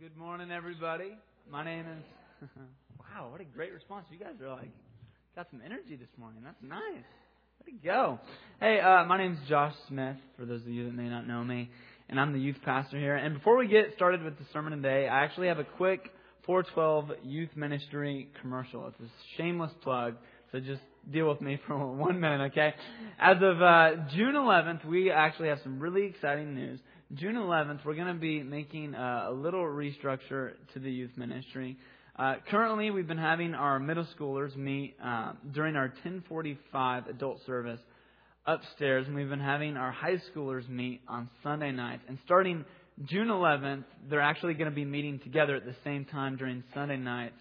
Good morning, everybody. My name is. wow, what a great response! You guys are like got some energy this morning. That's nice. Way to go. Hey, uh, my name's Josh Smith. For those of you that may not know me, and I'm the youth pastor here. And before we get started with the sermon today, I actually have a quick 412 youth ministry commercial. It's a shameless plug, so just deal with me for one minute, okay? As of uh, June 11th, we actually have some really exciting news. June 11th, we're going to be making a, little restructure to the youth ministry. Uh, currently, we've been having our middle schoolers meet uh, during our 1045 adult service upstairs, and we've been having our high schoolers meet on Sunday nights. And starting June 11th, they're actually going to be meeting together at the same time during Sunday nights,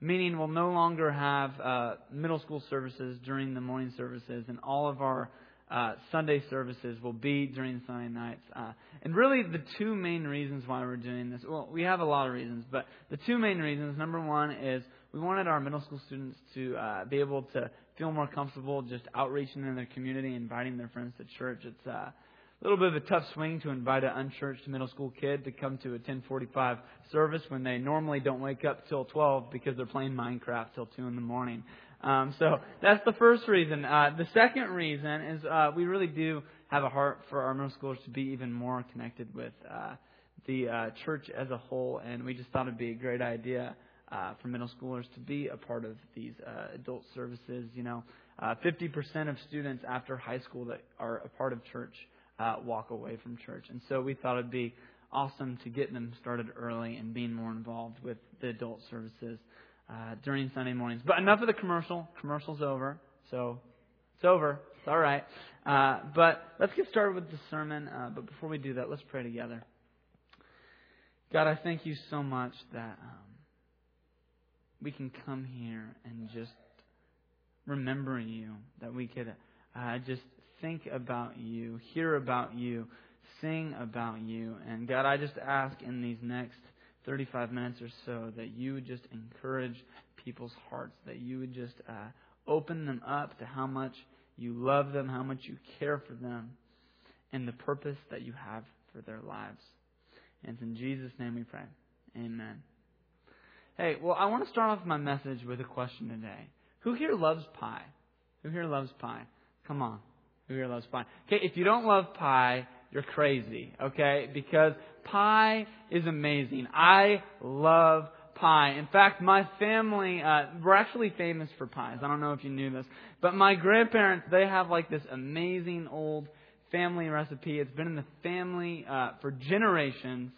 meaning we'll no longer have uh, middle school services during the morning services, and all of our uh, Sunday services will be during Sunday nights. Uh, and really, the two main reasons why we're doing this well, we have a lot of reasons, but the two main reasons number one is we wanted our middle school students to uh, be able to feel more comfortable just outreaching in their community, inviting their friends to church. It's uh, a little bit of a tough swing to invite an unchurched middle school kid to come to a 1045 service when they normally don't wake up till 12 because they're playing Minecraft till 2 in the morning. Um, so that's the first reason. Uh, the second reason is uh, we really do have a heart for our middle schoolers to be even more connected with uh, the uh, church as a whole, and we just thought it'd be a great idea uh, for middle schoolers to be a part of these uh, adult services. You know, uh, 50% of students after high school that are a part of church uh, walk away from church, and so we thought it'd be awesome to get them started early and being more involved with the adult services uh, during Sunday mornings. But enough of the commercial. Commercial's over. So it's over. It's all right. Uh, but let's get started with the sermon. Uh, but before we do that, let's pray together. God, I thank you so much that um, we can come here and just remember you, that we could uh, just think about you, hear about you, sing about you. And God, I just ask in these next 35 minutes or so, that you would just encourage people's hearts, that you would just uh, open them up to how much you love them, how much you care for them, and the purpose that you have for their lives. And it's in Jesus' name we pray. Amen. Hey, well, I want to start off my message with a question today. Who here loves pie? Who here loves pie? Come on. Who here loves pie? Okay, if you don't love pie, you're crazy, okay? Because pie is amazing. I love pie. In fact, my family, uh, we're actually famous for pies. I don't know if you knew this, but my grandparents, they have like this amazing old family recipe. It's been in the family uh, for generations,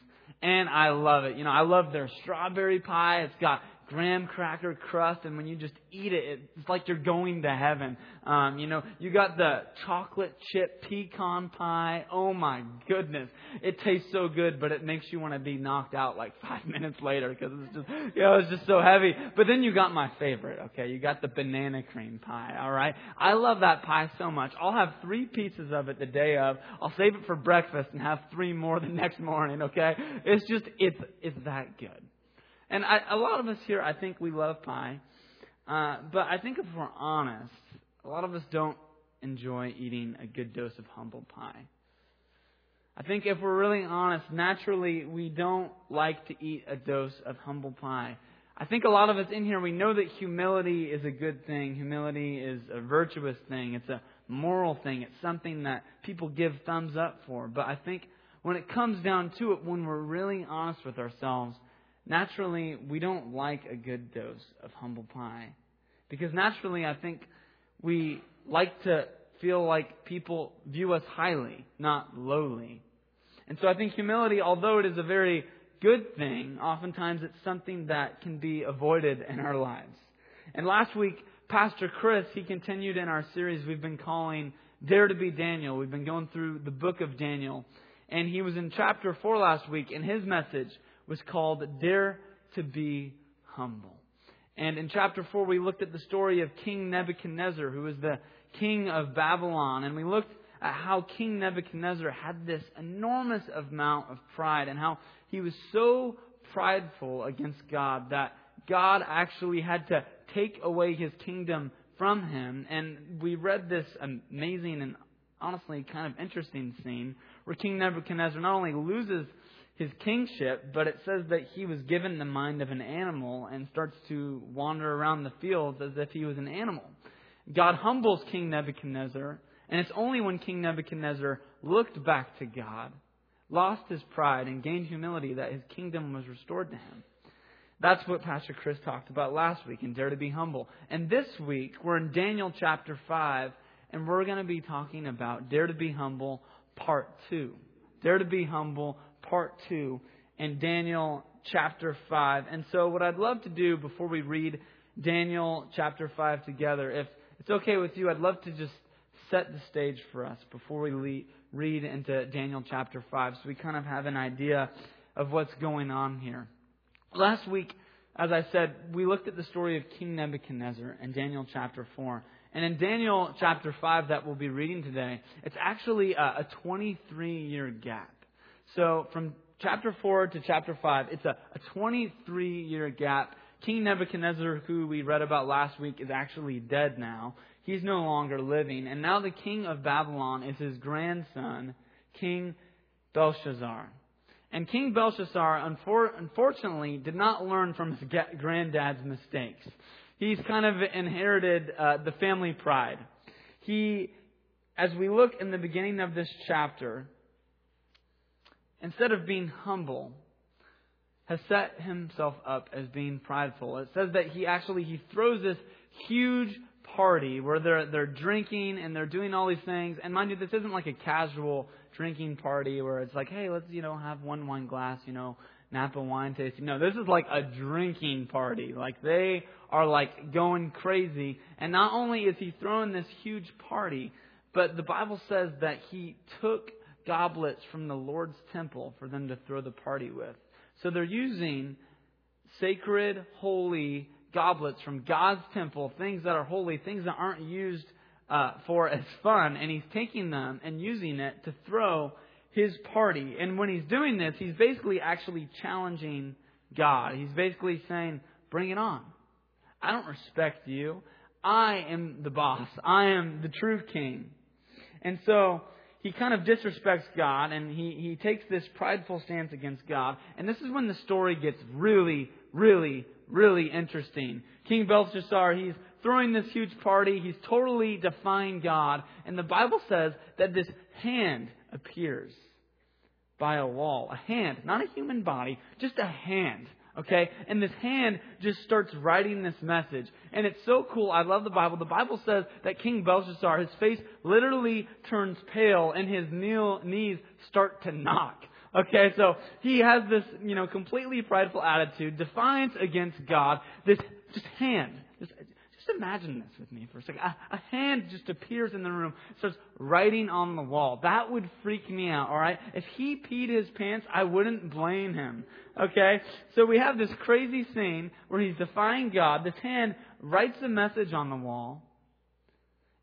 and I love it. You know, I love their strawberry pie. It's got graham cracker crust, and when you just eat it, it's like you're going to heaven. Um, you know, you got the chocolate chip pecan pie. Oh my goodness, it tastes so good, but it makes you want to be knocked out like five minutes later because it's just, you know, it's just so heavy. But then you got my favorite. Okay, you got the banana cream pie. All right, I love that pie so much. I'll have three pieces of it the day of. I'll save it for breakfast and have three more the next morning. Okay, it's just it's it's that good. And I, a lot of us here, I think we love pie. Uh, but I think if we're honest, a lot of us don't enjoy eating a good dose of humble pie. I think if we're really honest, naturally we don't like to eat a dose of humble pie. I think a lot of us in here, we know that humility is a good thing. Humility is a virtuous thing. It's a moral thing. It's something that people give thumbs up for. But I think when it comes down to it, when we're really honest with ourselves, naturally, we don't like a good dose of humble pie. Because naturally, I think we like to feel like people view us highly, not lowly. And so I think humility, although it is a very good thing, oftentimes it's something that can be avoided in our lives. And last week, Pastor Chris, he continued in our series we've been calling Dare to be Daniel. We've been going through the book of Daniel. And he was in chapter 4 last week, and his message was called Dare to be Humble. And in chapter 4, we looked at the story of King Nebuchadnezzar, who was the king of Babylon. And we looked at how King Nebuchadnezzar had this enormous amount of pride and how he was so prideful against God that God actually had to take away his kingdom from him. And we read this amazing and honestly kind of interesting scene where King Nebuchadnezzar not only loses his kingship, but it says that he was given the mind of an animal and starts to wander around the fields as if he was an animal. God humbles King Nebuchadnezzar, and it's only when King Nebuchadnezzar looked back to God, lost his pride, and gained humility that his kingdom was restored to him. That's what Pastor Chris talked about last week in Dare to Be Humble. And this week, we're in Daniel chapter 5, and we're going to be talking about Dare to Be Humble Part 2. Dare to Be Humble Part 2 in Daniel chapter 5. And so, what I'd love to do before we read Daniel chapter 5 together, if it's okay with you, I'd love to just set the stage for us before we read into Daniel chapter 5 so we kind of have an idea of what's going on here. Last week, as I said, we looked at the story of King Nebuchadnezzar in Daniel chapter 4. And in Daniel chapter 5 that we'll be reading today, it's actually a 23 year gap. So from chapter 4 to chapter 5, it's a 23 year gap. King Nebuchadnezzar, who we read about last week, is actually dead now. He's no longer living. And now the king of Babylon is his grandson, King Belshazzar. And King Belshazzar, unfortunately, did not learn from his granddad's mistakes. He's kind of inherited uh, the family pride. He, as we look in the beginning of this chapter, instead of being humble, has set himself up as being prideful. It says that he actually he throws this huge party where they're they're drinking and they're doing all these things. And mind you, this isn't like a casual drinking party where it's like, hey, let's, you know, have one wine glass, you know, Napa wine tasting. No, this is like a drinking party. Like they are like going crazy. And not only is he throwing this huge party, but the Bible says that he took goblets from the Lord's temple for them to throw the party with. So they're using sacred, holy goblets from God's temple, things that are holy, things that aren't used uh, for as fun, and he's taking them and using it to throw his party. And when he's doing this, he's basically actually challenging God. He's basically saying, Bring it on. I don't respect you. I am the boss. I am the true king. And so he kind of disrespects God and he, he takes this prideful stance against God. And this is when the story gets really, really, really interesting. King Belshazzar, he's throwing this huge party. He's totally defying God. And the Bible says that this hand appears by a wall. A hand, not a human body, just a hand. Okay? And this hand just starts writing this message. And it's so cool. I love the Bible. The Bible says that King Belshazzar, his face literally turns pale and his knees start to knock. Okay, so he has this, you know, completely prideful attitude, defiance against God, this just hand, just, just imagine this with me for a second. A, a, hand just appears in the room, starts writing on the wall. That would freak me out, alright? If he peed his pants, I wouldn't blame him. Okay? So we have this crazy scene where he's defying God. This hand writes a message on the wall.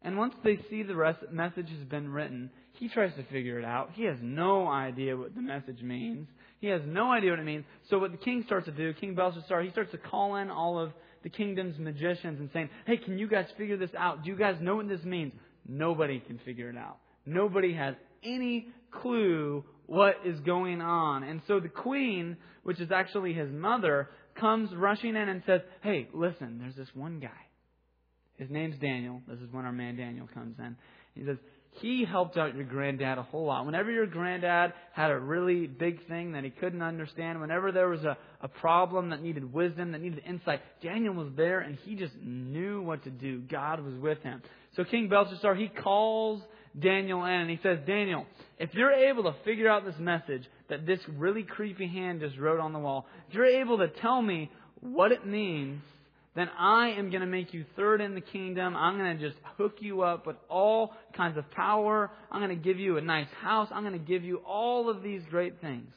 And once they see the rest, message has been written, he tries to figure it out. He has no idea what the message means. He has no idea what it means. So what the king starts to do, King Belshazzar, he starts to call in all of the kingdom's magicians and saying, Hey, can you guys figure this out? Do you guys know what this means? Nobody can figure it out. Nobody has any clue what is going on. And so the queen, which is actually his mother, comes rushing in and says, Hey, listen, there's this one guy. His name's Daniel. This is when our man Daniel comes in. He says, he helped out your granddad a whole lot. Whenever your granddad had a really big thing that he couldn't understand, whenever there was a, a problem that needed wisdom, that needed insight, Daniel was there and he just knew what to do. God was with him. So King Belshazzar, he calls Daniel in and he says, Daniel, if you're able to figure out this message that this really creepy hand just wrote on the wall, if you're able to tell me what it means, then I am going to make you third in the kingdom. I'm going to just hook you up with all kinds of power. I'm going to give you a nice house. I'm going to give you all of these great things.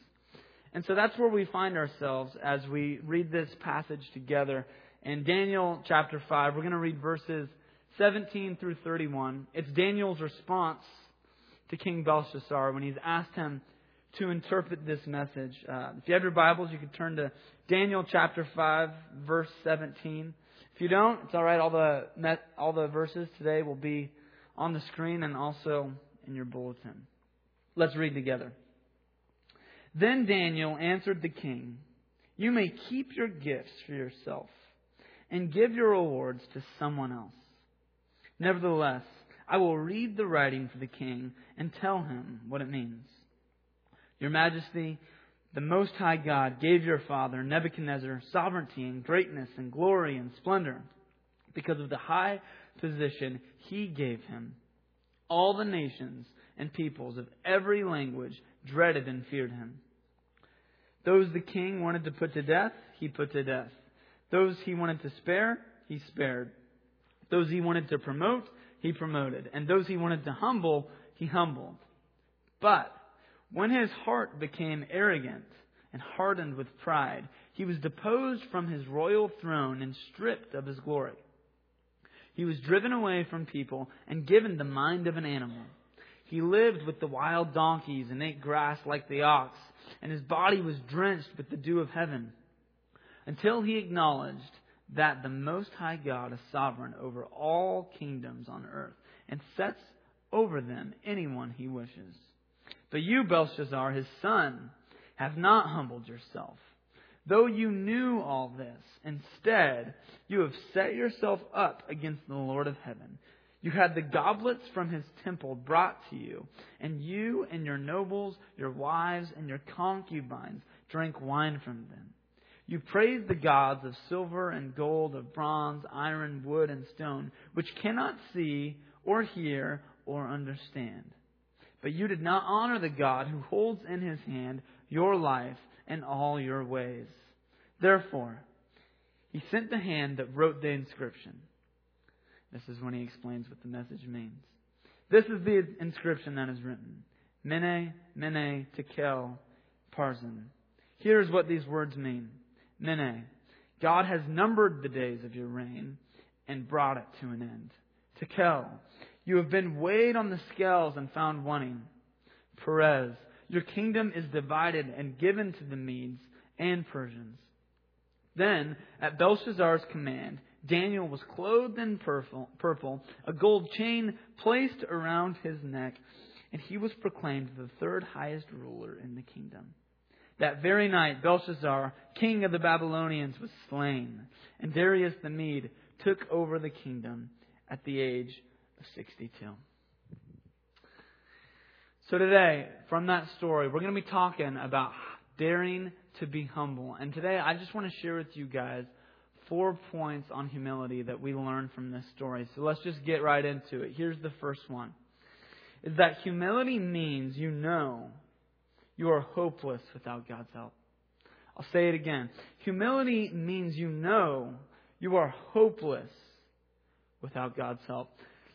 And so that's where we find ourselves as we read this passage together. In Daniel chapter 5, we're going to read verses 17 through 31. It's Daniel's response to King Belshazzar when he's asked him to interpret this message. Uh, if you have your Bibles, you can turn to Daniel chapter 5, verse 17. If you don't, it's all right. All the, all the verses today will be on the screen and also in your bulletin. Let's read together. Then Daniel answered the king, You may keep your gifts for yourself and give your rewards to someone else. Nevertheless, I will read the writing for the king and tell him what it means. Your Majesty, the Most High God gave your father Nebuchadnezzar sovereignty and greatness and glory and splendor because of the high position he gave him. All the nations and peoples of every language dreaded and feared him. Those the king wanted to put to death, he put to death. Those he wanted to spare, he spared. Those he wanted to promote, he promoted. And those he wanted to humble, he humbled. But when his heart became arrogant and hardened with pride, he was deposed from his royal throne and stripped of his glory. He was driven away from people and given the mind of an animal. He lived with the wild donkeys and ate grass like the ox, and his body was drenched with the dew of heaven, until he acknowledged that the Most High God is sovereign over all kingdoms on earth and sets over them anyone he wishes. But you, Belshazzar, his son, have not humbled yourself. Though you knew all this, instead, you have set yourself up against the Lord of heaven. You had the goblets from his temple brought to you, and you and your nobles, your wives, and your concubines drank wine from them. You praised the gods of silver and gold, of bronze, iron, wood, and stone, which cannot see or hear or understand. But you did not honor the God who holds in his hand your life and all your ways. Therefore, he sent the hand that wrote the inscription. This is when he explains what the message means. This is the inscription that is written. Mene, Mene, Tekel, Parsin. Here's what these words mean. Mene, God has numbered the days of your reign and brought it to an end. Tekel, you have been weighed on the scales and found wanting. Peres, your kingdom is divided and given to the Medes and Persians. Then, at Belshazzar's command, Daniel was clothed in purple, a gold chain placed around his neck, and he was proclaimed the third highest ruler in the kingdom. That very night, Belshazzar, king of the Babylonians, was slain, and Darius the Mede took over the kingdom at the age 62. So today, from that story, we're going to be talking about daring to be humble. And today, I just want to share with you guys four points on humility that we learn from this story. So let's just get right into it. Here's the first one. Is that humility means you know you are hopeless without God's help. I'll say it again. Humility means you know you are hopeless without God's help.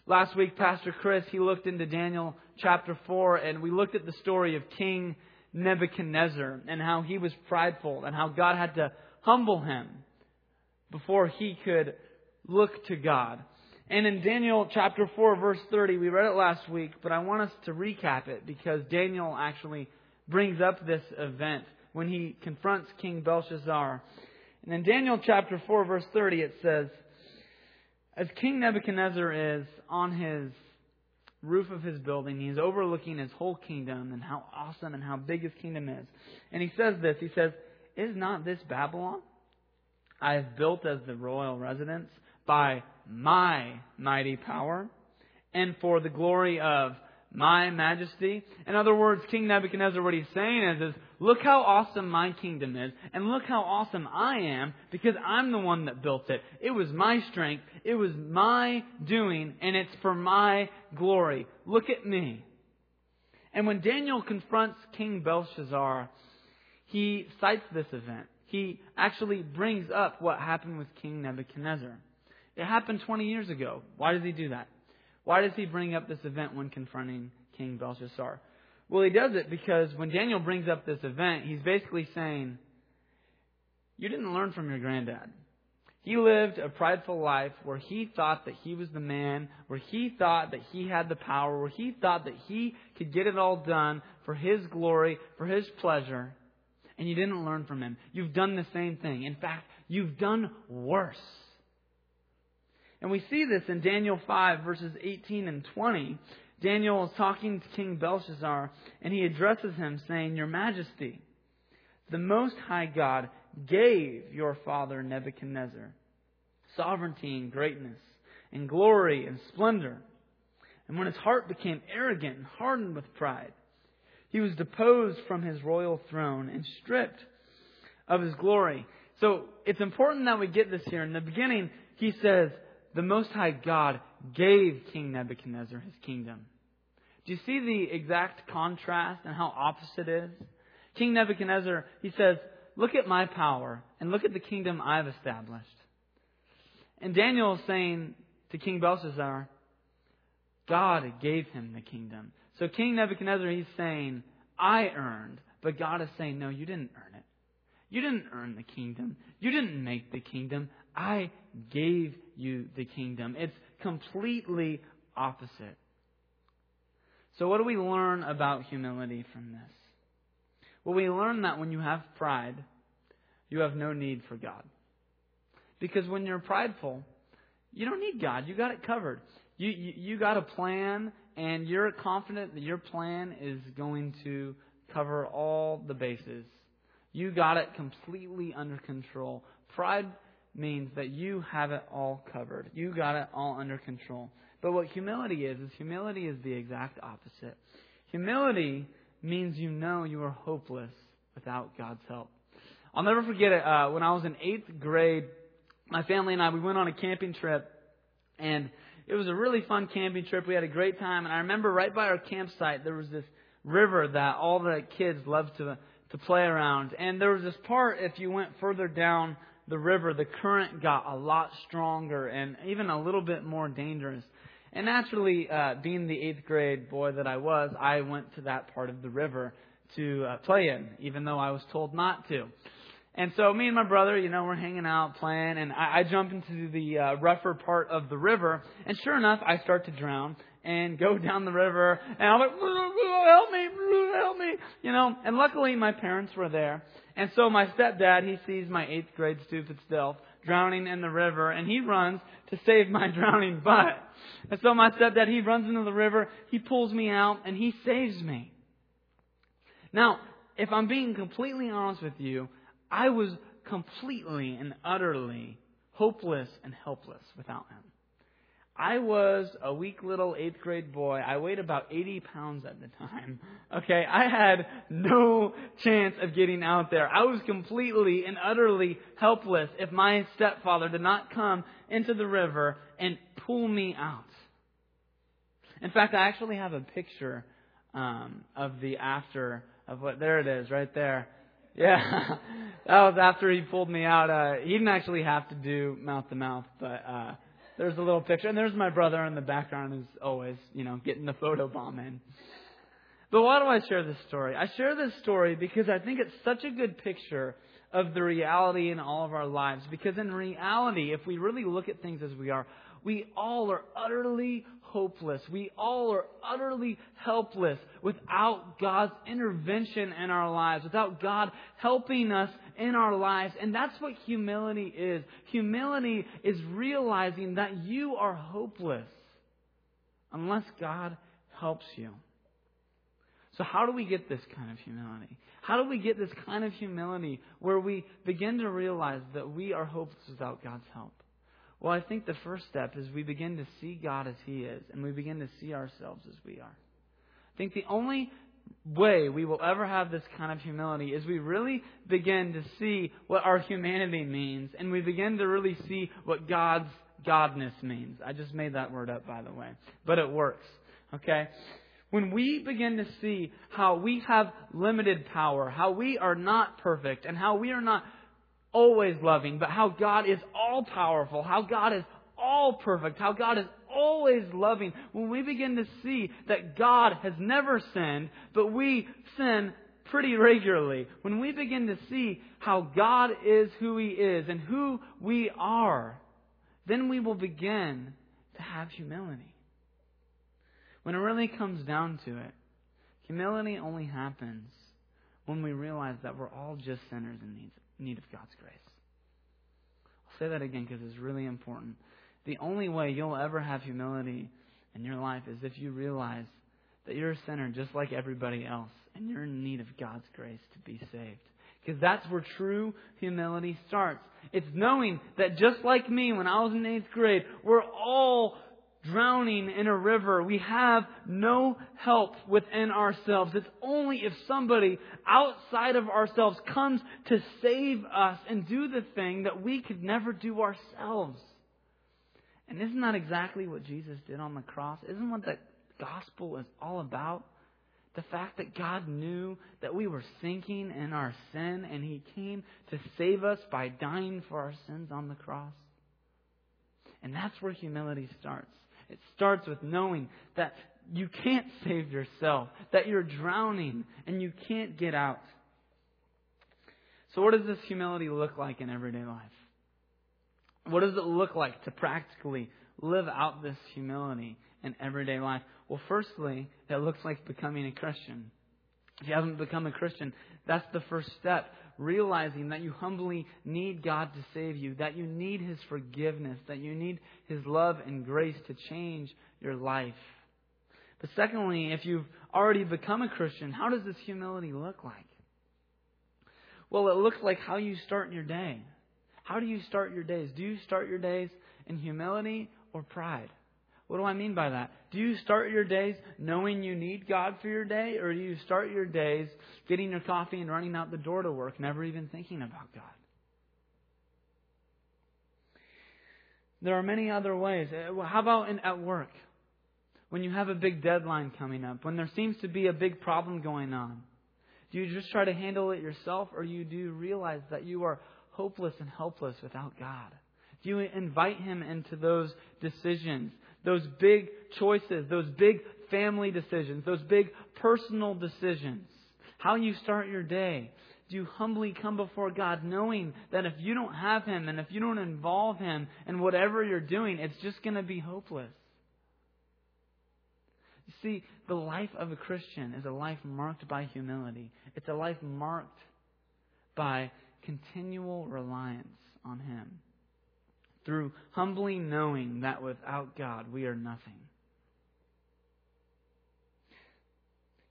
Last week, Pastor Chris, he looked into Daniel chapter 4, and we looked at the story of King Nebuchadnezzar and how he was prideful and how God had to humble him before he could look to God. And in Daniel chapter 4 verse 30, we read it last week, but I want us to recap it because Daniel actually brings up this event when he confronts King Belshazzar. And in Daniel chapter 4 verse 30 it says, as King Nebuchadnezzar is on his roof of his building, he's overlooking his whole kingdom and how awesome and how big his kingdom is. And he says this, he says, Is not this Babylon? I have built as the royal residence by my mighty power and for the glory of my majesty. In other words, King Nebuchadnezzar, what he's saying is, is look how awesome my kingdom is, and look how awesome I am, because I'm the one that built it. It was my strength, it was my doing, and it's for my glory. Look at me. And when Daniel confronts King Belshazzar, he cites this event. He actually brings up what happened with King Nebuchadnezzar. It happened 20 years ago. Why does he do that? Why does he bring up this event when confronting King Belshazzar? Well, he does it because when Daniel brings up this event, he's basically saying, You didn't learn from your granddad. He lived a prideful life where he thought that he was the man, where he thought that he had the power, where he thought that he could get it all done for his glory, for his pleasure, and you didn't learn from him. You've done the same thing. In fact, you've done worse. And we see this in Daniel 5, verses 18 and 20. Daniel is talking to King Belshazzar, and he addresses him saying, Your Majesty, the Most High God gave your father Nebuchadnezzar sovereignty and greatness, and glory and splendor. And when his heart became arrogant and hardened with pride, he was deposed from his royal throne and stripped of his glory. So it's important that we get this here. In the beginning, he says, the Most High God gave King Nebuchadnezzar his kingdom. Do you see the exact contrast and how opposite it is? King Nebuchadnezzar, he says, Look at my power and look at the kingdom I've established. And Daniel is saying to King Belshazzar, God gave him the kingdom. So King Nebuchadnezzar, he's saying, I earned. But God is saying, no, you didn't earn it. You didn't earn the kingdom. You didn't make the kingdom. I gave you the kingdom. It's completely opposite. So, what do we learn about humility from this? Well, we learn that when you have pride, you have no need for God. Because when you're prideful, you don't need God. You got it covered. You, you, you got a plan, and you're confident that your plan is going to cover all the bases. You got it completely under control. Pride means that you have it all covered. You got it all under control. But what humility is, is humility is the exact opposite. Humility means you know you are hopeless without God's help. I'll never forget it. Uh, when I was in eighth grade, my family and I, we went on a camping trip, and it was a really fun camping trip. We had a great time, and I remember right by our campsite there was this river that all the kids loved to to play around. And there was this part if you went further down the river, the current got a lot stronger and even a little bit more dangerous. And naturally, uh, being the eighth grade boy that I was, I went to that part of the river to uh, play in, even though I was told not to. And so me and my brother, you know, we're hanging out, playing, and I, I jump into the uh, rougher part of the river, and sure enough, I start to drown and go down the river, and I'm like, help me, help me, you know. And luckily, my parents were there, and so my stepdad, he sees my eighth grade stupid self drowning in the river, and he runs to save my drowning butt. And so my stepdad, he runs into the river, he pulls me out, and he saves me. Now, if I'm being completely honest with you, I was completely and utterly hopeless and helpless without him. I was a weak little eighth grade boy. I weighed about 80 pounds at the time. Okay, I had no chance of getting out there. I was completely and utterly helpless if my stepfather did not come into the river and pull me out. In fact, I actually have a picture um, of the after of what. There it is, right there. Yeah, that was after he pulled me out. Uh, he didn't actually have to do mouth to mouth, but uh, there's a little picture, and there's my brother in the background, who's always, you know, getting the photo bomb in. But why do I share this story? I share this story because I think it's such a good picture of the reality in all of our lives. Because in reality, if we really look at things as we are, we all are utterly hopeless. We all are utterly helpless without God's intervention in our lives, without God helping us in our lives. And that's what humility is. Humility is realizing that you are hopeless unless God helps you. So, how do we get this kind of humility? How do we get this kind of humility where we begin to realize that we are hopeless without God's help? Well, I think the first step is we begin to see God as He is, and we begin to see ourselves as we are. I think the only way we will ever have this kind of humility is we really begin to see what our humanity means, and we begin to really see what God's godness means. I just made that word up, by the way, but it works. Okay? When we begin to see how we have limited power, how we are not perfect, and how we are not always loving, but how God is all powerful, how God is all perfect, how God is always loving. When we begin to see that God has never sinned, but we sin pretty regularly, when we begin to see how God is who He is and who we are, then we will begin to have humility. When it really comes down to it, humility only happens when we realize that we're all just sinners in need need of God's grace. I'll say that again because it's really important. The only way you'll ever have humility in your life is if you realize that you're a sinner just like everybody else and you're in need of God's grace to be saved. Because that's where true humility starts. It's knowing that just like me when I was in eighth grade, we're all drowning in a river. We have no help within ourselves. It's only if somebody outside of ourselves comes to save us and do the thing that we could never do ourselves. And isn't that exactly what Jesus did on the cross? Isn't what the gospel is all about? The fact that God knew that we were sinking in our sin and He came to save us by dying for our sins on the cross. And that's where humility starts. It starts with knowing that you can't save yourself, that you're drowning and you can't get out. So, what does this humility look like in everyday life? What does it look like to practically live out this humility in everyday life? Well, firstly, it looks like becoming a Christian. If you haven't become a Christian, that's the first step. Realizing that you humbly need God to save you, that you need His forgiveness, that you need His love and grace to change your life. But secondly, if you've already become a Christian, how does this humility look like? Well, it looks like how you start your day. How do you start your days? Do you start your days in humility or pride? What do I mean by that? Do you start your days knowing you need God for your day, or do you start your days getting your coffee and running out the door to work, never even thinking about God? There are many other ways. Uh, how about in, at work? When you have a big deadline coming up, when there seems to be a big problem going on, do you just try to handle it yourself, or you do you realize that you are hopeless and helpless without God? Do you invite Him into those decisions? Those big choices, those big family decisions, those big personal decisions, how you start your day. Do you humbly come before God knowing that if you don't have Him and if you don't involve Him in whatever you're doing, it's just going to be hopeless? You see, the life of a Christian is a life marked by humility. It's a life marked by continual reliance on Him through humbly knowing that without God we are nothing.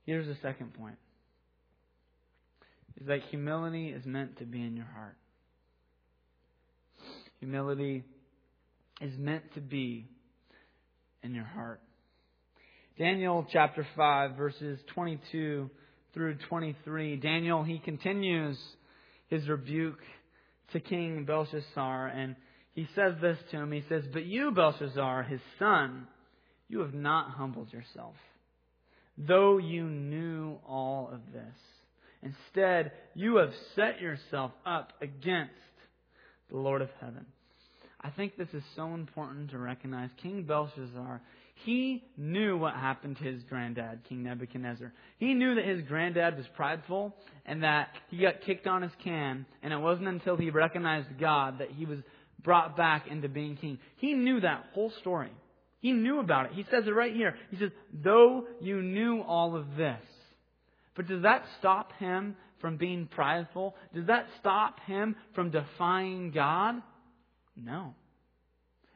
Here's the second point. Is that humility is meant to be in your heart. Humility is meant to be in your heart. Daniel chapter 5 verses 22 through 23. Daniel, he continues his rebuke to King Belshazzar and he says this to him. He says, But you, Belshazzar, his son, you have not humbled yourself, though you knew all of this. Instead, you have set yourself up against the Lord of heaven. I think this is so important to recognize. King Belshazzar, he knew what happened to his granddad, King Nebuchadnezzar. He knew that his granddad was prideful and that he got kicked on his can, and it wasn't until he recognized God that he was brought back into being king. He knew that whole story. He knew about it. He says it right here. He says, though you knew all of this. But does that stop him from being prideful? Does that stop him from defying God? No.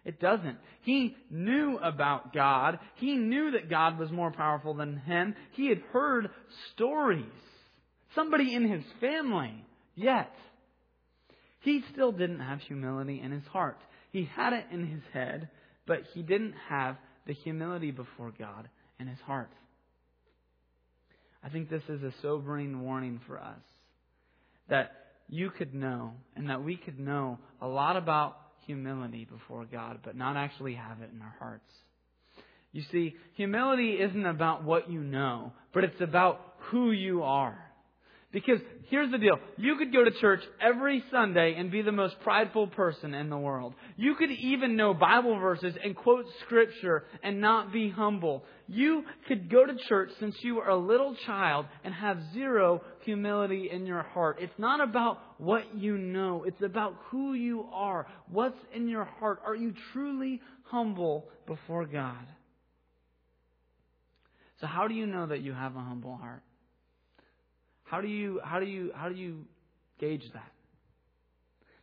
It doesn't. He knew about God. He knew that God was more powerful than him. He had heard stories. Somebody in his family. Yet, he still didn't have humility in his heart. He had it in his head, but he didn't have the humility before God in his heart. I think this is a sobering warning for us that you could know and that we could know a lot about humility before God, but not actually have it in our hearts. You see, humility isn't about what you know, but it's about who you are. Because here's the deal. You could go to church every Sunday and be the most prideful person in the world. You could even know Bible verses and quote scripture and not be humble. You could go to church since you were a little child and have zero humility in your heart. It's not about what you know. It's about who you are. What's in your heart? Are you truly humble before God? So how do you know that you have a humble heart? How do you how do you how do you gauge that?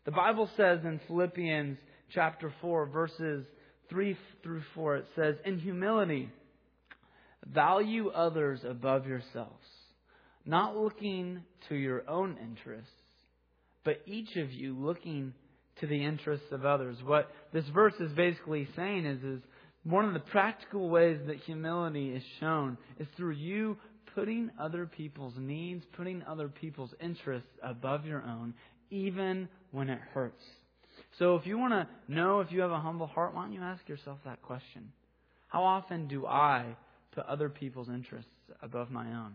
The Bible says in Philippians chapter 4 verses 3 through 4 it says in humility value others above yourselves not looking to your own interests but each of you looking to the interests of others. What this verse is basically saying is, is one of the practical ways that humility is shown is through you putting other people's needs, putting other people's interests above your own, even when it hurts. So if you want to know if you have a humble heart, why don't you ask yourself that question? How often do I put other people's interests above my own?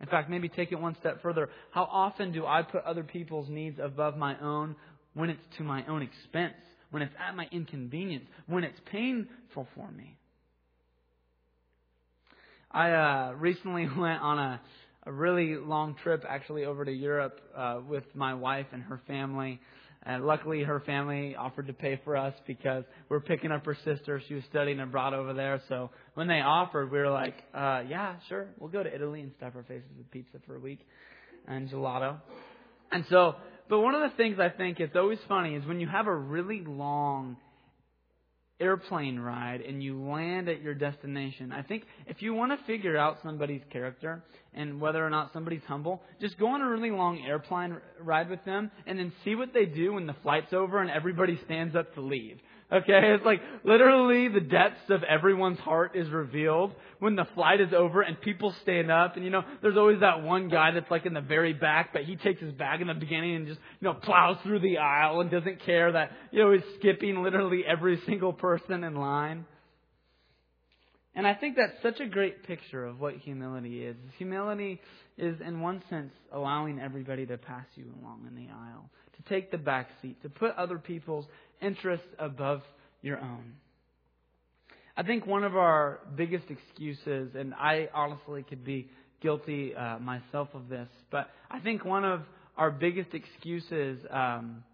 In fact, maybe take it one step further. How often do I put other people's needs above my own when it's to my own expense, when it's at my inconvenience, when it's painful for me? I uh, recently went on a, a really long trip, actually, over to Europe uh, with my wife and her family. And luckily, her family offered to pay for us because we're picking up her sister. She was studying abroad over there. So when they offered, we were like, uh, yeah, sure, we'll go to Italy and stuff our faces with pizza for a week and gelato. And so, but one of the things I think it's always funny is when you have a really long airplane ride and you land at your destination, I think if you want to figure out somebody's character and whether or not somebody's humble, just go on a really long airplane ride with them and then see what they do when the flight's over and everybody stands up to leave. Okay, it's like literally the depths of everyone's heart is revealed when the flight is over and people stand up. And you know, there's always that one guy that's like in the very back, but he takes his bag in the beginning and just, you know, plows through the aisle and doesn't care that, you know, he's skipping literally every single person in line. And I think that's such a great picture of what humility is. Humility is, in one sense, allowing everybody to pass you along in the aisle, to take the back seat, to put other people's interests above your own. I think one of our biggest excuses, and I honestly could be guilty uh, myself of this, but I think one of our biggest excuses um,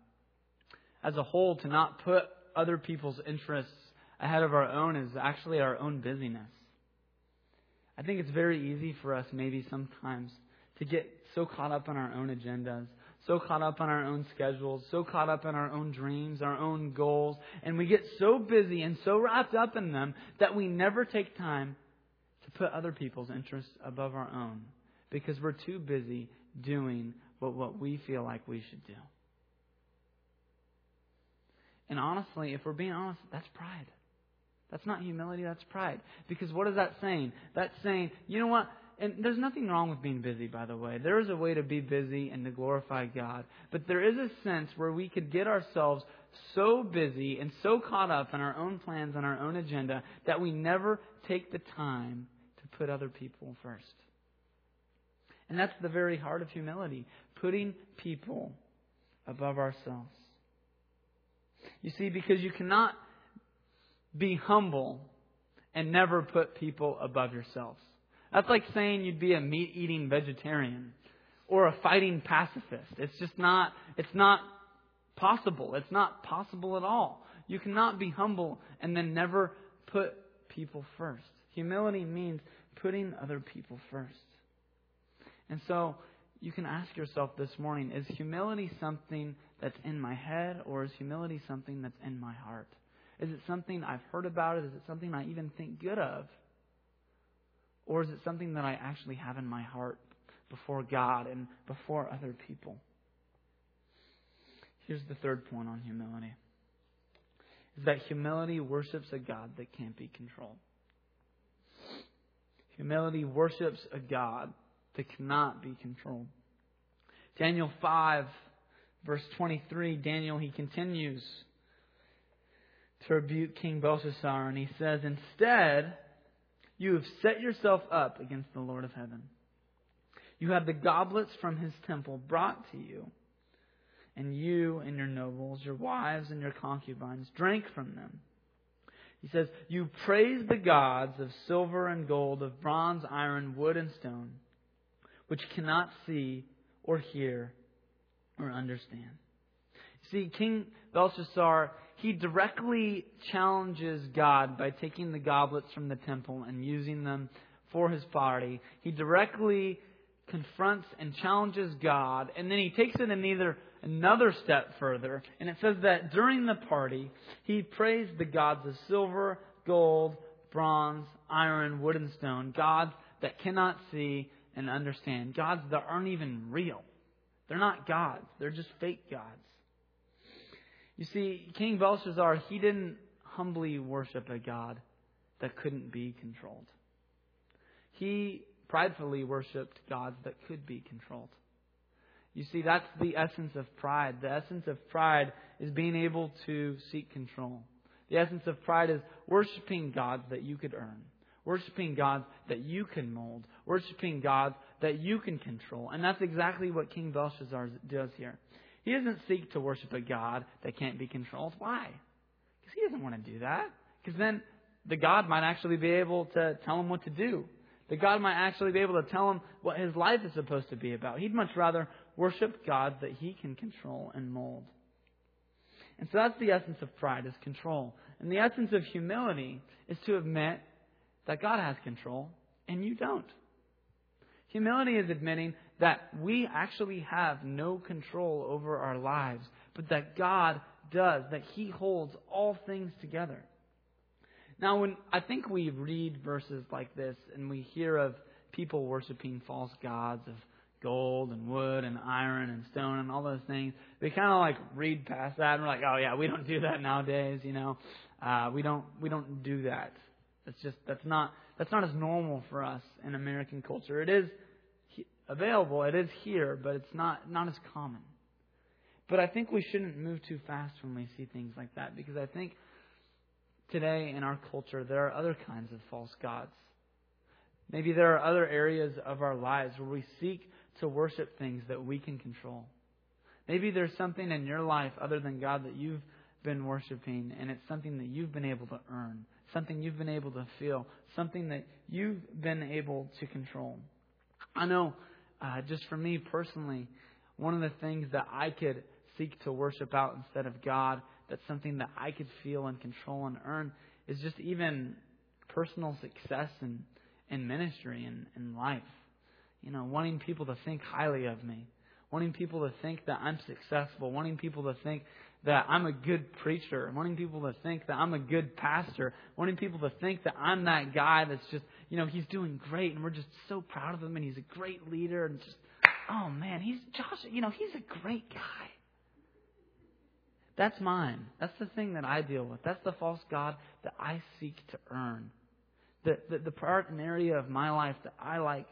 as a whole to not put other people's interests ahead of our own is actually our own busyness. I think it's very easy for us, maybe sometimes, to get so caught up in our own agendas so caught up on our own schedules, so caught up in our own dreams, our own goals, and we get so busy and so wrapped up in them that we never take time to put other people's interests above our own because we're too busy doing what, what we feel like we should do. And honestly, if we're being honest, that's pride. That's not humility, that's pride. Because what is that saying? That's saying, you know what? And there's nothing wrong with being busy, by the way. There is a way to be busy and to glorify God. But there is a sense where we could get ourselves so busy and so caught up in our own plans and our own agenda that we never take the time to put other people first. And that's the very heart of humility putting people above ourselves. You see, because you cannot be humble and never put people above yourselves. That's like saying you'd be a meat eating vegetarian or a fighting pacifist. It's just not, it's not possible. It's not possible at all. You cannot be humble and then never put people first. Humility means putting other people first. And so you can ask yourself this morning is humility something that's in my head or is humility something that's in my heart? Is it something I've heard about? Is it something I even think good of? Or is it something that I actually have in my heart before God and before other people? Here's the third point on humility. Is that humility worships a God that can't be controlled. Humility worships a God that cannot be controlled. Daniel 5, verse 23, Daniel, he continues to rebuke King Belshazzar, and he says, Instead, you have set yourself up against the Lord of heaven. You have the goblets from his temple brought to you, and you and your nobles, your wives and your concubines drank from them. He says, You praise the gods of silver and gold, of bronze, iron, wood, and stone, which cannot see or hear or understand. See, King Belshazzar he directly challenges God by taking the goblets from the temple and using them for his party. He directly confronts and challenges God, and then he takes it in either another step further, and it says that during the party, he praised the gods of silver, gold, bronze, iron, wood, and stone, gods that cannot see and understand, gods that aren't even real. They're not gods. They're just fake gods. You see, King Belshazzar, he didn't humbly worship a god that couldn't be controlled. He pridefully worshiped gods that could be controlled. You see, that's the essence of pride. The essence of pride is being able to seek control. The essence of pride is worshiping gods that you could earn, worshiping gods that you can mold, worshiping gods that you can control. And that's exactly what King Belshazzar does here. He doesn't seek to worship a God that can't be controlled. Why? Because he doesn't want to do that. Because then the God might actually be able to tell him what to do. The God might actually be able to tell him what his life is supposed to be about. He'd much rather worship God that he can control and mold. And so that's the essence of pride, is control. And the essence of humility is to admit that God has control and you don't. Humility is admitting that we actually have no control over our lives, but that God does, that He holds all things together. Now, when I think we read verses like this and we hear of people worshiping false gods of gold and wood and iron and stone and all those things, we kind of like read past that and we're like, oh yeah, we don't do that nowadays, you know. Uh, we don't we don't do that. It's just that's not that's not as normal for us in American culture. It is available, it is here, but it's not not as common. But I think we shouldn't move too fast when we see things like that because I think today in our culture there are other kinds of false gods. Maybe there are other areas of our lives where we seek to worship things that we can control. Maybe there's something in your life other than God that you've been worshiping, and it's something that you've been able to earn, something you've been able to feel, something that you've been able to control. I know, uh, just for me personally, one of the things that I could seek to worship out instead of God, that's something that I could feel and control and earn, is just even personal success in, in ministry and in life. You know, wanting people to think highly of me, wanting people to think that I'm successful, wanting people to think that I'm a good preacher, wanting people to think that I'm a good pastor, wanting people to think that I'm that guy that's just, you know, he's doing great and we're just so proud of him and he's a great leader and just, oh man, he's Josh, you know, he's a great guy. That's mine. That's the thing that I deal with. That's the false God that I seek to earn. The, the, the part and area of my life that I like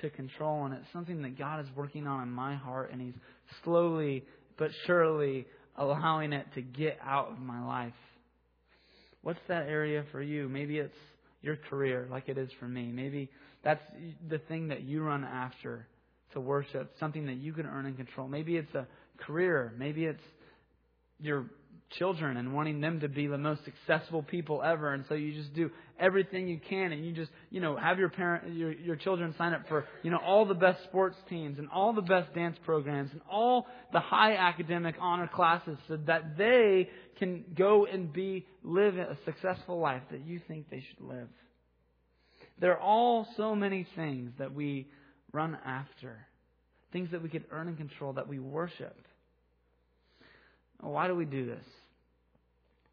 to control, and it's something that God is working on in my heart, and He's slowly but surely allowing it to get out of my life. What's that area for you? Maybe it's your career, like it is for me. Maybe that's the thing that you run after to worship, something that you can earn and control. Maybe it's a career. Maybe it's your children and wanting them to be the most successful people ever. And so you just do everything you can and you just you know have your parent your your children sign up for you know all the best sports teams and all the best dance programs and all the high academic honor classes so that they can go and be live a successful life that you think they should live. There are all so many things that we run after things that we could earn and control that we worship. Why do we do this?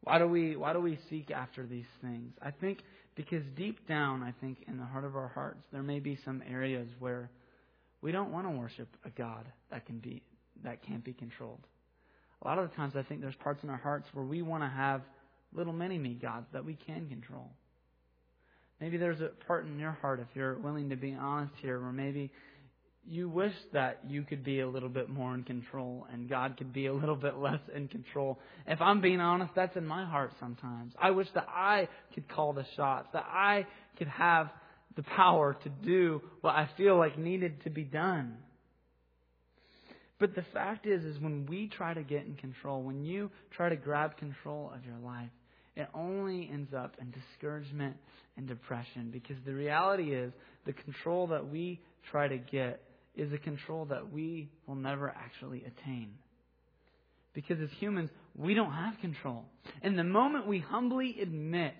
Why do we why do we seek after these things? I think because deep down, I think in the heart of our hearts, there may be some areas where we don't want to worship a God that can be that can't be controlled. A lot of the times I think there's parts in our hearts where we want to have little mini me gods that we can control. Maybe there's a part in your heart, if you're willing to be honest here, where maybe you wish that you could be a little bit more in control and God could be a little bit less in control. If I'm being honest, that's in my heart sometimes. I wish that I could call the shots, that I could have the power to do what I feel like needed to be done. But the fact is, is when we try to get in control, when you try to grab control of your life, it only ends up in discouragement and depression because the reality is the control that we try to get is a control that we will never actually attain. Because as humans, we don't have control. And the moment we humbly admit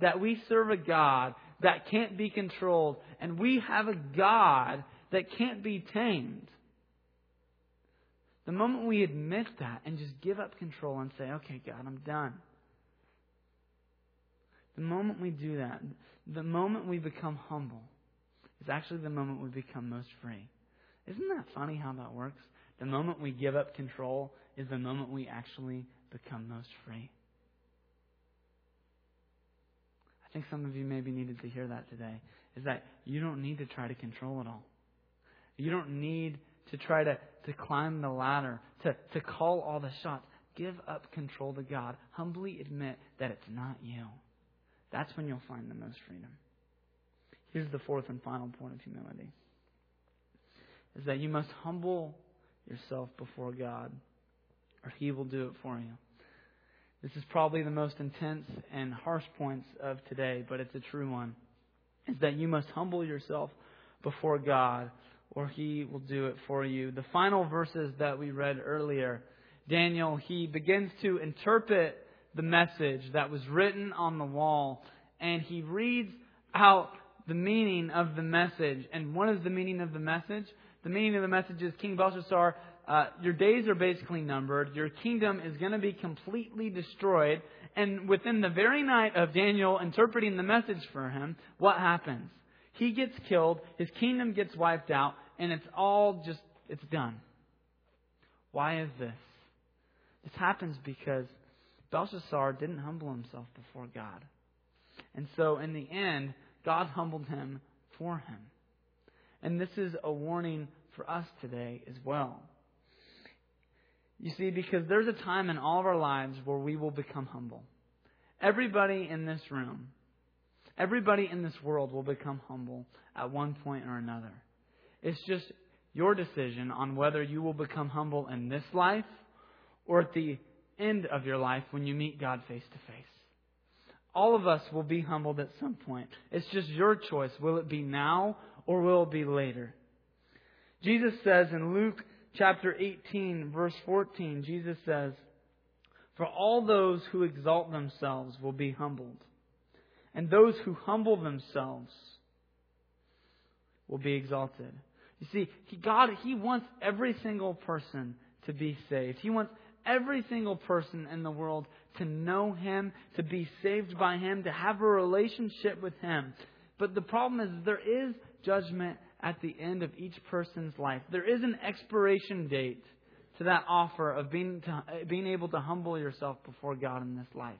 that we serve a God that can't be controlled, and we have a God that can't be tamed, the moment we admit that and just give up control and say, okay, God, I'm done. The moment we do that, the moment we become humble, is actually the moment we become most free. Isn't that funny how that works? the moment we give up control is the moment we actually become most free. I think some of you maybe needed to hear that today. Is that you don't need to try to control it all. You don't need to try to, to climb the ladder, to, to call all the shots. Give up control to God. Humbly admit that it's not you. That's when you'll find the most freedom. Here's the fourth and final point of humility. Is that you must humble yourself before God, or He will do it for you. This is probably the most intense and harsh points of today, but it's a true one. Is that you must humble yourself before God, or He will do it for you. The final verses that we read earlier, Daniel, he begins to interpret the message that was written on the wall, and he reads out the meaning of the message. And what is the meaning of the message? The meaning of the message is King Belshazzar, uh, your days are basically numbered. Your kingdom is going to be completely destroyed. And within the very night of Daniel interpreting the message for him, what happens? He gets killed, his kingdom gets wiped out, and it's all just, it's done. Why is this? This happens because Belshazzar didn't humble himself before God. And so in the end, God humbled him for him. And this is a warning for us today as well. You see, because there's a time in all of our lives where we will become humble. Everybody in this room, everybody in this world will become humble at one point or another. It's just your decision on whether you will become humble in this life or at the end of your life when you meet God face to face. All of us will be humbled at some point. It's just your choice. Will it be now or will be later? Jesus says in Luke chapter 18, verse 14, Jesus says, For all those who exalt themselves will be humbled, and those who humble themselves will be exalted. You see, God, He wants every single person to be saved. He wants every single person in the world to know Him, to be saved by Him, to have a relationship with Him. But the problem is there is judgment at the end of each person's life. There is an expiration date to that offer of being, to, being able to humble yourself before God in this life.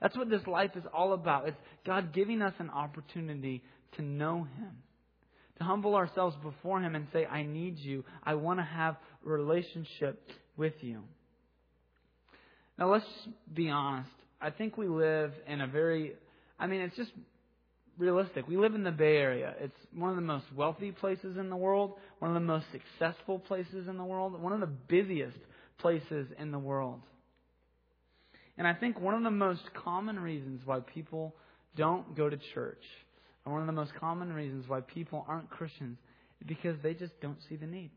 That's what this life is all about. It's God giving us an opportunity to know Him, to humble ourselves before Him and say, I need you. I want to have a relationship with you. Now, let's be honest. I think we live in a very, I mean, it's just realistic. We live in the Bay Area. It's one of the most wealthy places in the world, one of the most successful places in the world, one of the busiest places in the world. And I think one of the most common reasons why people don't go to church, and one of the most common reasons why people aren't Christians, is because they just don't see the need.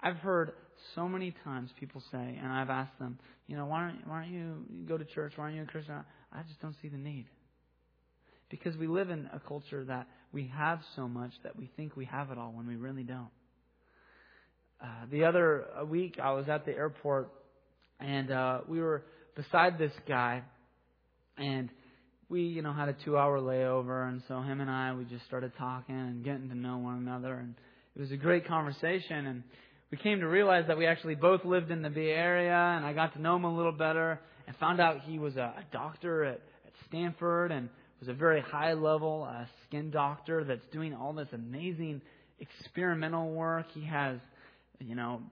I've heard so many times people say, and I've asked them, you know, why don't, why don't you go to church? Why aren't you a Christian? I just don't see the need. Because we live in a culture that we have so much that we think we have it all when we really don't. Uh, the other week, I was at the airport, and uh, we were beside this guy, and we, you know, had a two-hour layover, and so him and I, we just started talking and getting to know one another, and it was a great conversation, and we came to realize that we actually both lived in the Bay Area, and I got to know him a little better, and found out he was a, a doctor at, at Stanford, and was a very high level uh, skin doctor that's doing all this amazing experimental work. He has, you know,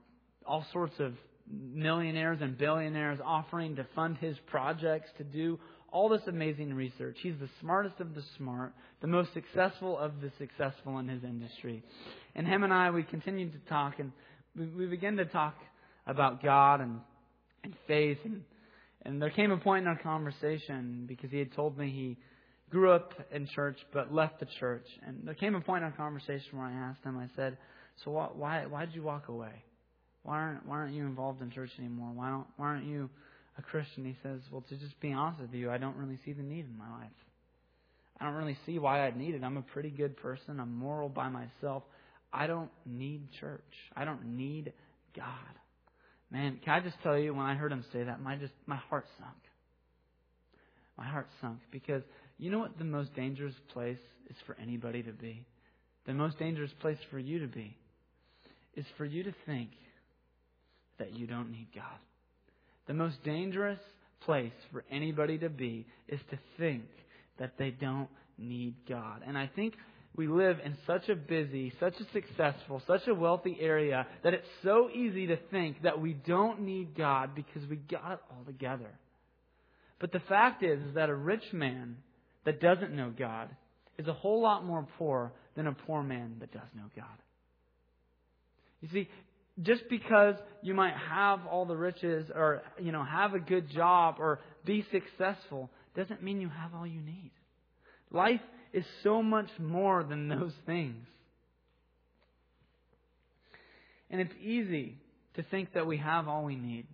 all sorts of millionaires and billionaires offering to fund his projects to do all this amazing research. He's the smartest of the smart, the most successful of the successful in his industry. And him and I, we continued to talk, and we, we began to talk about God and, and faith. And, and there came a point in our conversation because he had told me he grew up in church but left the church. And there came a point in our conversation where I asked him, I said, So why why did you walk away? Why aren't why aren't you involved in church anymore? Why don't why aren't you a Christian? He says, Well, to just be honest with you, I don't really see the need in my life. I don't really see why I'd need it. I'm a pretty good person. I'm moral by myself. I don't need church. I don't need God. Man, can I just tell you, when I heard him say that, my just my heart sunk. My heart sunk because you know what the most dangerous place is for anybody to be? The most dangerous place for you to be is for you to think that you don't need God. The most dangerous place for anybody to be is to think that they don't need God. And I think we live in such a busy, such a successful, such a wealthy area that it's so easy to think that we don't need God because we got it all together. But the fact is, is that a rich man that doesn't know God is a whole lot more poor than a poor man that does know God. You see, just because you might have all the riches or, you know, have a good job or be successful doesn't mean you have all you need. Life is so much more than those things. And it's easy to think that we have all we need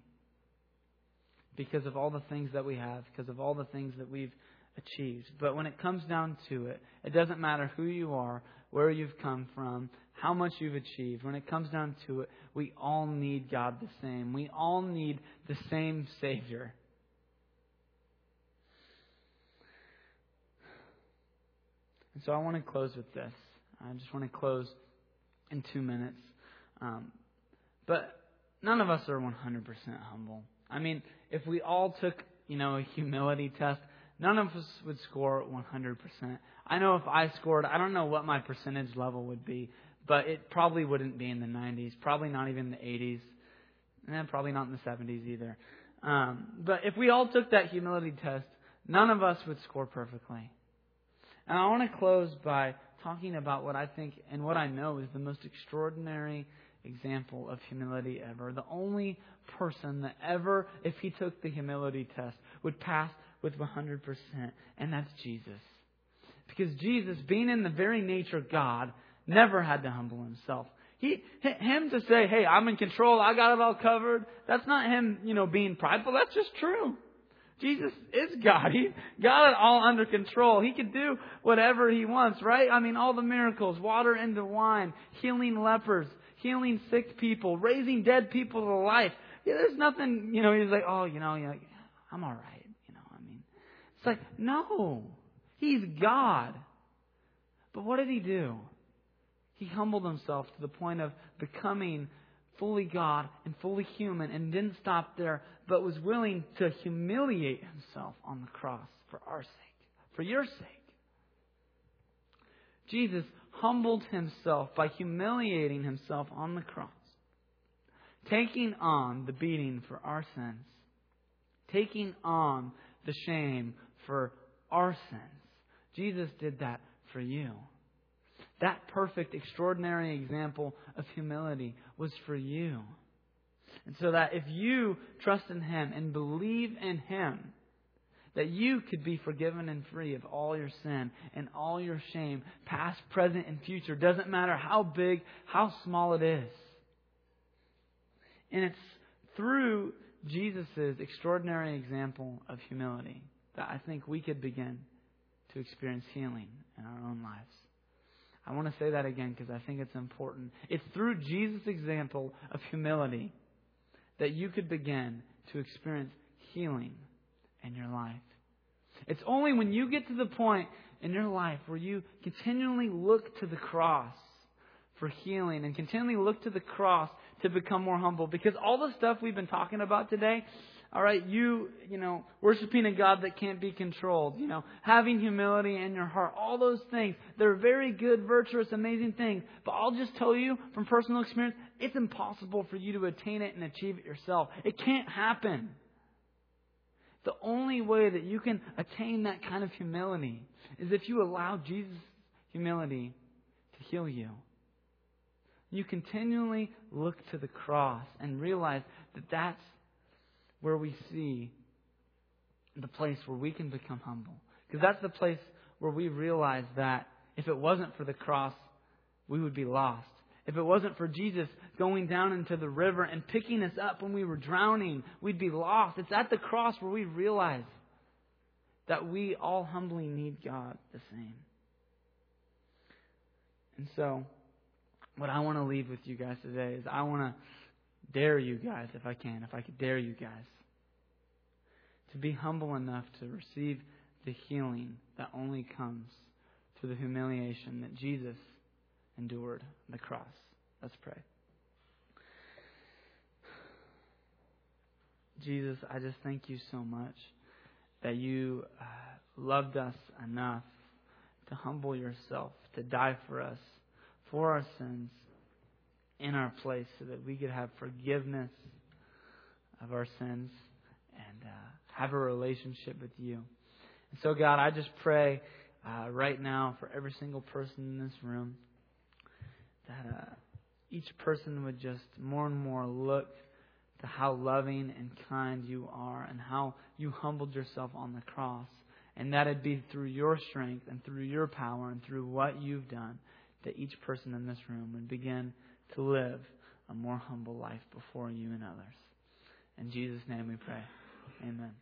because of all the things that we have, because of all the things that we've achieved. But when it comes down to it, it doesn't matter who you are, where you've come from, how much you've achieved. When it comes down to it, we all need God the same. We all need the same Savior. And so I want to close with this. I just want to close in two minutes. Um, but none of us are 100% humble. I mean, if we all took, you know, a humility test, none of us would score 100%. I know if I scored, I don't know what my percentage level would be, but it probably wouldn't be in the 90s, probably not even the 80s, and probably not in the 70s either. Um, but if we all took that humility test, none of us would score perfectly. And I want to close by talking about what I think and what I know is the most extraordinary example of humility ever. The only person that ever, if he took the humility test, would pass with 100%, and that's Jesus. Because Jesus, being in the very nature of God, never had to humble himself. He, him to say, hey, I'm in control, I got it all covered, that's not him, you know, being prideful, that's just true. Jesus is God. He got it all under control. He could do whatever he wants, right? I mean, all the miracles, water into wine, healing lepers, healing sick people, raising dead people to life. Yeah, there's nothing, you know, he's like, oh, you know, know, I'm all right. You know, I mean, it's like, no. He's God. But what did he do? He humbled himself to the point of becoming fully God and fully human and didn't stop there, but was willing to humiliate himself on the cross for our sake, for your sake. Jesus humbled himself by humiliating himself on the cross, taking on the beating for our sins, taking on the shame for our sins. Jesus did that for you. That perfect, extraordinary example of humility was for you. And so that if you trust in Him and believe in Him, that you could be forgiven and free of all your sin and all your shame, past, present, and future. Doesn't matter how big, how small it is. And it's through Jesus' extraordinary example of humility that I think we could begin to experience healing in our own lives. I want to say that again because I think it's important. It's through Jesus' example of humility that you could begin to experience healing in your life. It's only when you get to the point in your life where you continually look to the cross for healing and continually look to the cross to become more humble. Because all the stuff we've been talking about today, all right, you, you know, worshiping a God that can't be controlled, you know, having humility in your heart, all those things, they're very good, virtuous, amazing things. But I'll just tell you from personal experience, it's impossible for you to attain it and achieve it yourself. It can't happen. The only way that you can attain that kind of humility is if you allow Jesus' humility to heal you. You continually look to the cross and realize that that's where we see the place where we can become humble. Because that's the place where we realize that if it wasn't for the cross, we would be lost. If it wasn't for Jesus going down into the river and picking us up when we were drowning, we'd be lost. It's at the cross where we realize that we all humbly need God the same. And so, what I want to leave with you guys today is I want to dare you guys, if I can, if I could dare you guys, to be humble enough to receive the healing that only comes through the humiliation that Jesus endured on the cross. Let's pray. Jesus, I just thank you so much that you uh, loved us enough to humble yourself, to die for us, for our sins, in our place, so that we could have forgiveness of our sins and uh, have a relationship with you. And so, God, I just pray uh, right now for every single person in this room that uh, each person would just more and more look to how loving and kind you are and how you humbled yourself on the cross. And that it'd be through your strength and through your power and through what you've done that each person in this room would begin to live a more humble life before you and others. In Jesus' name we pray. Amen.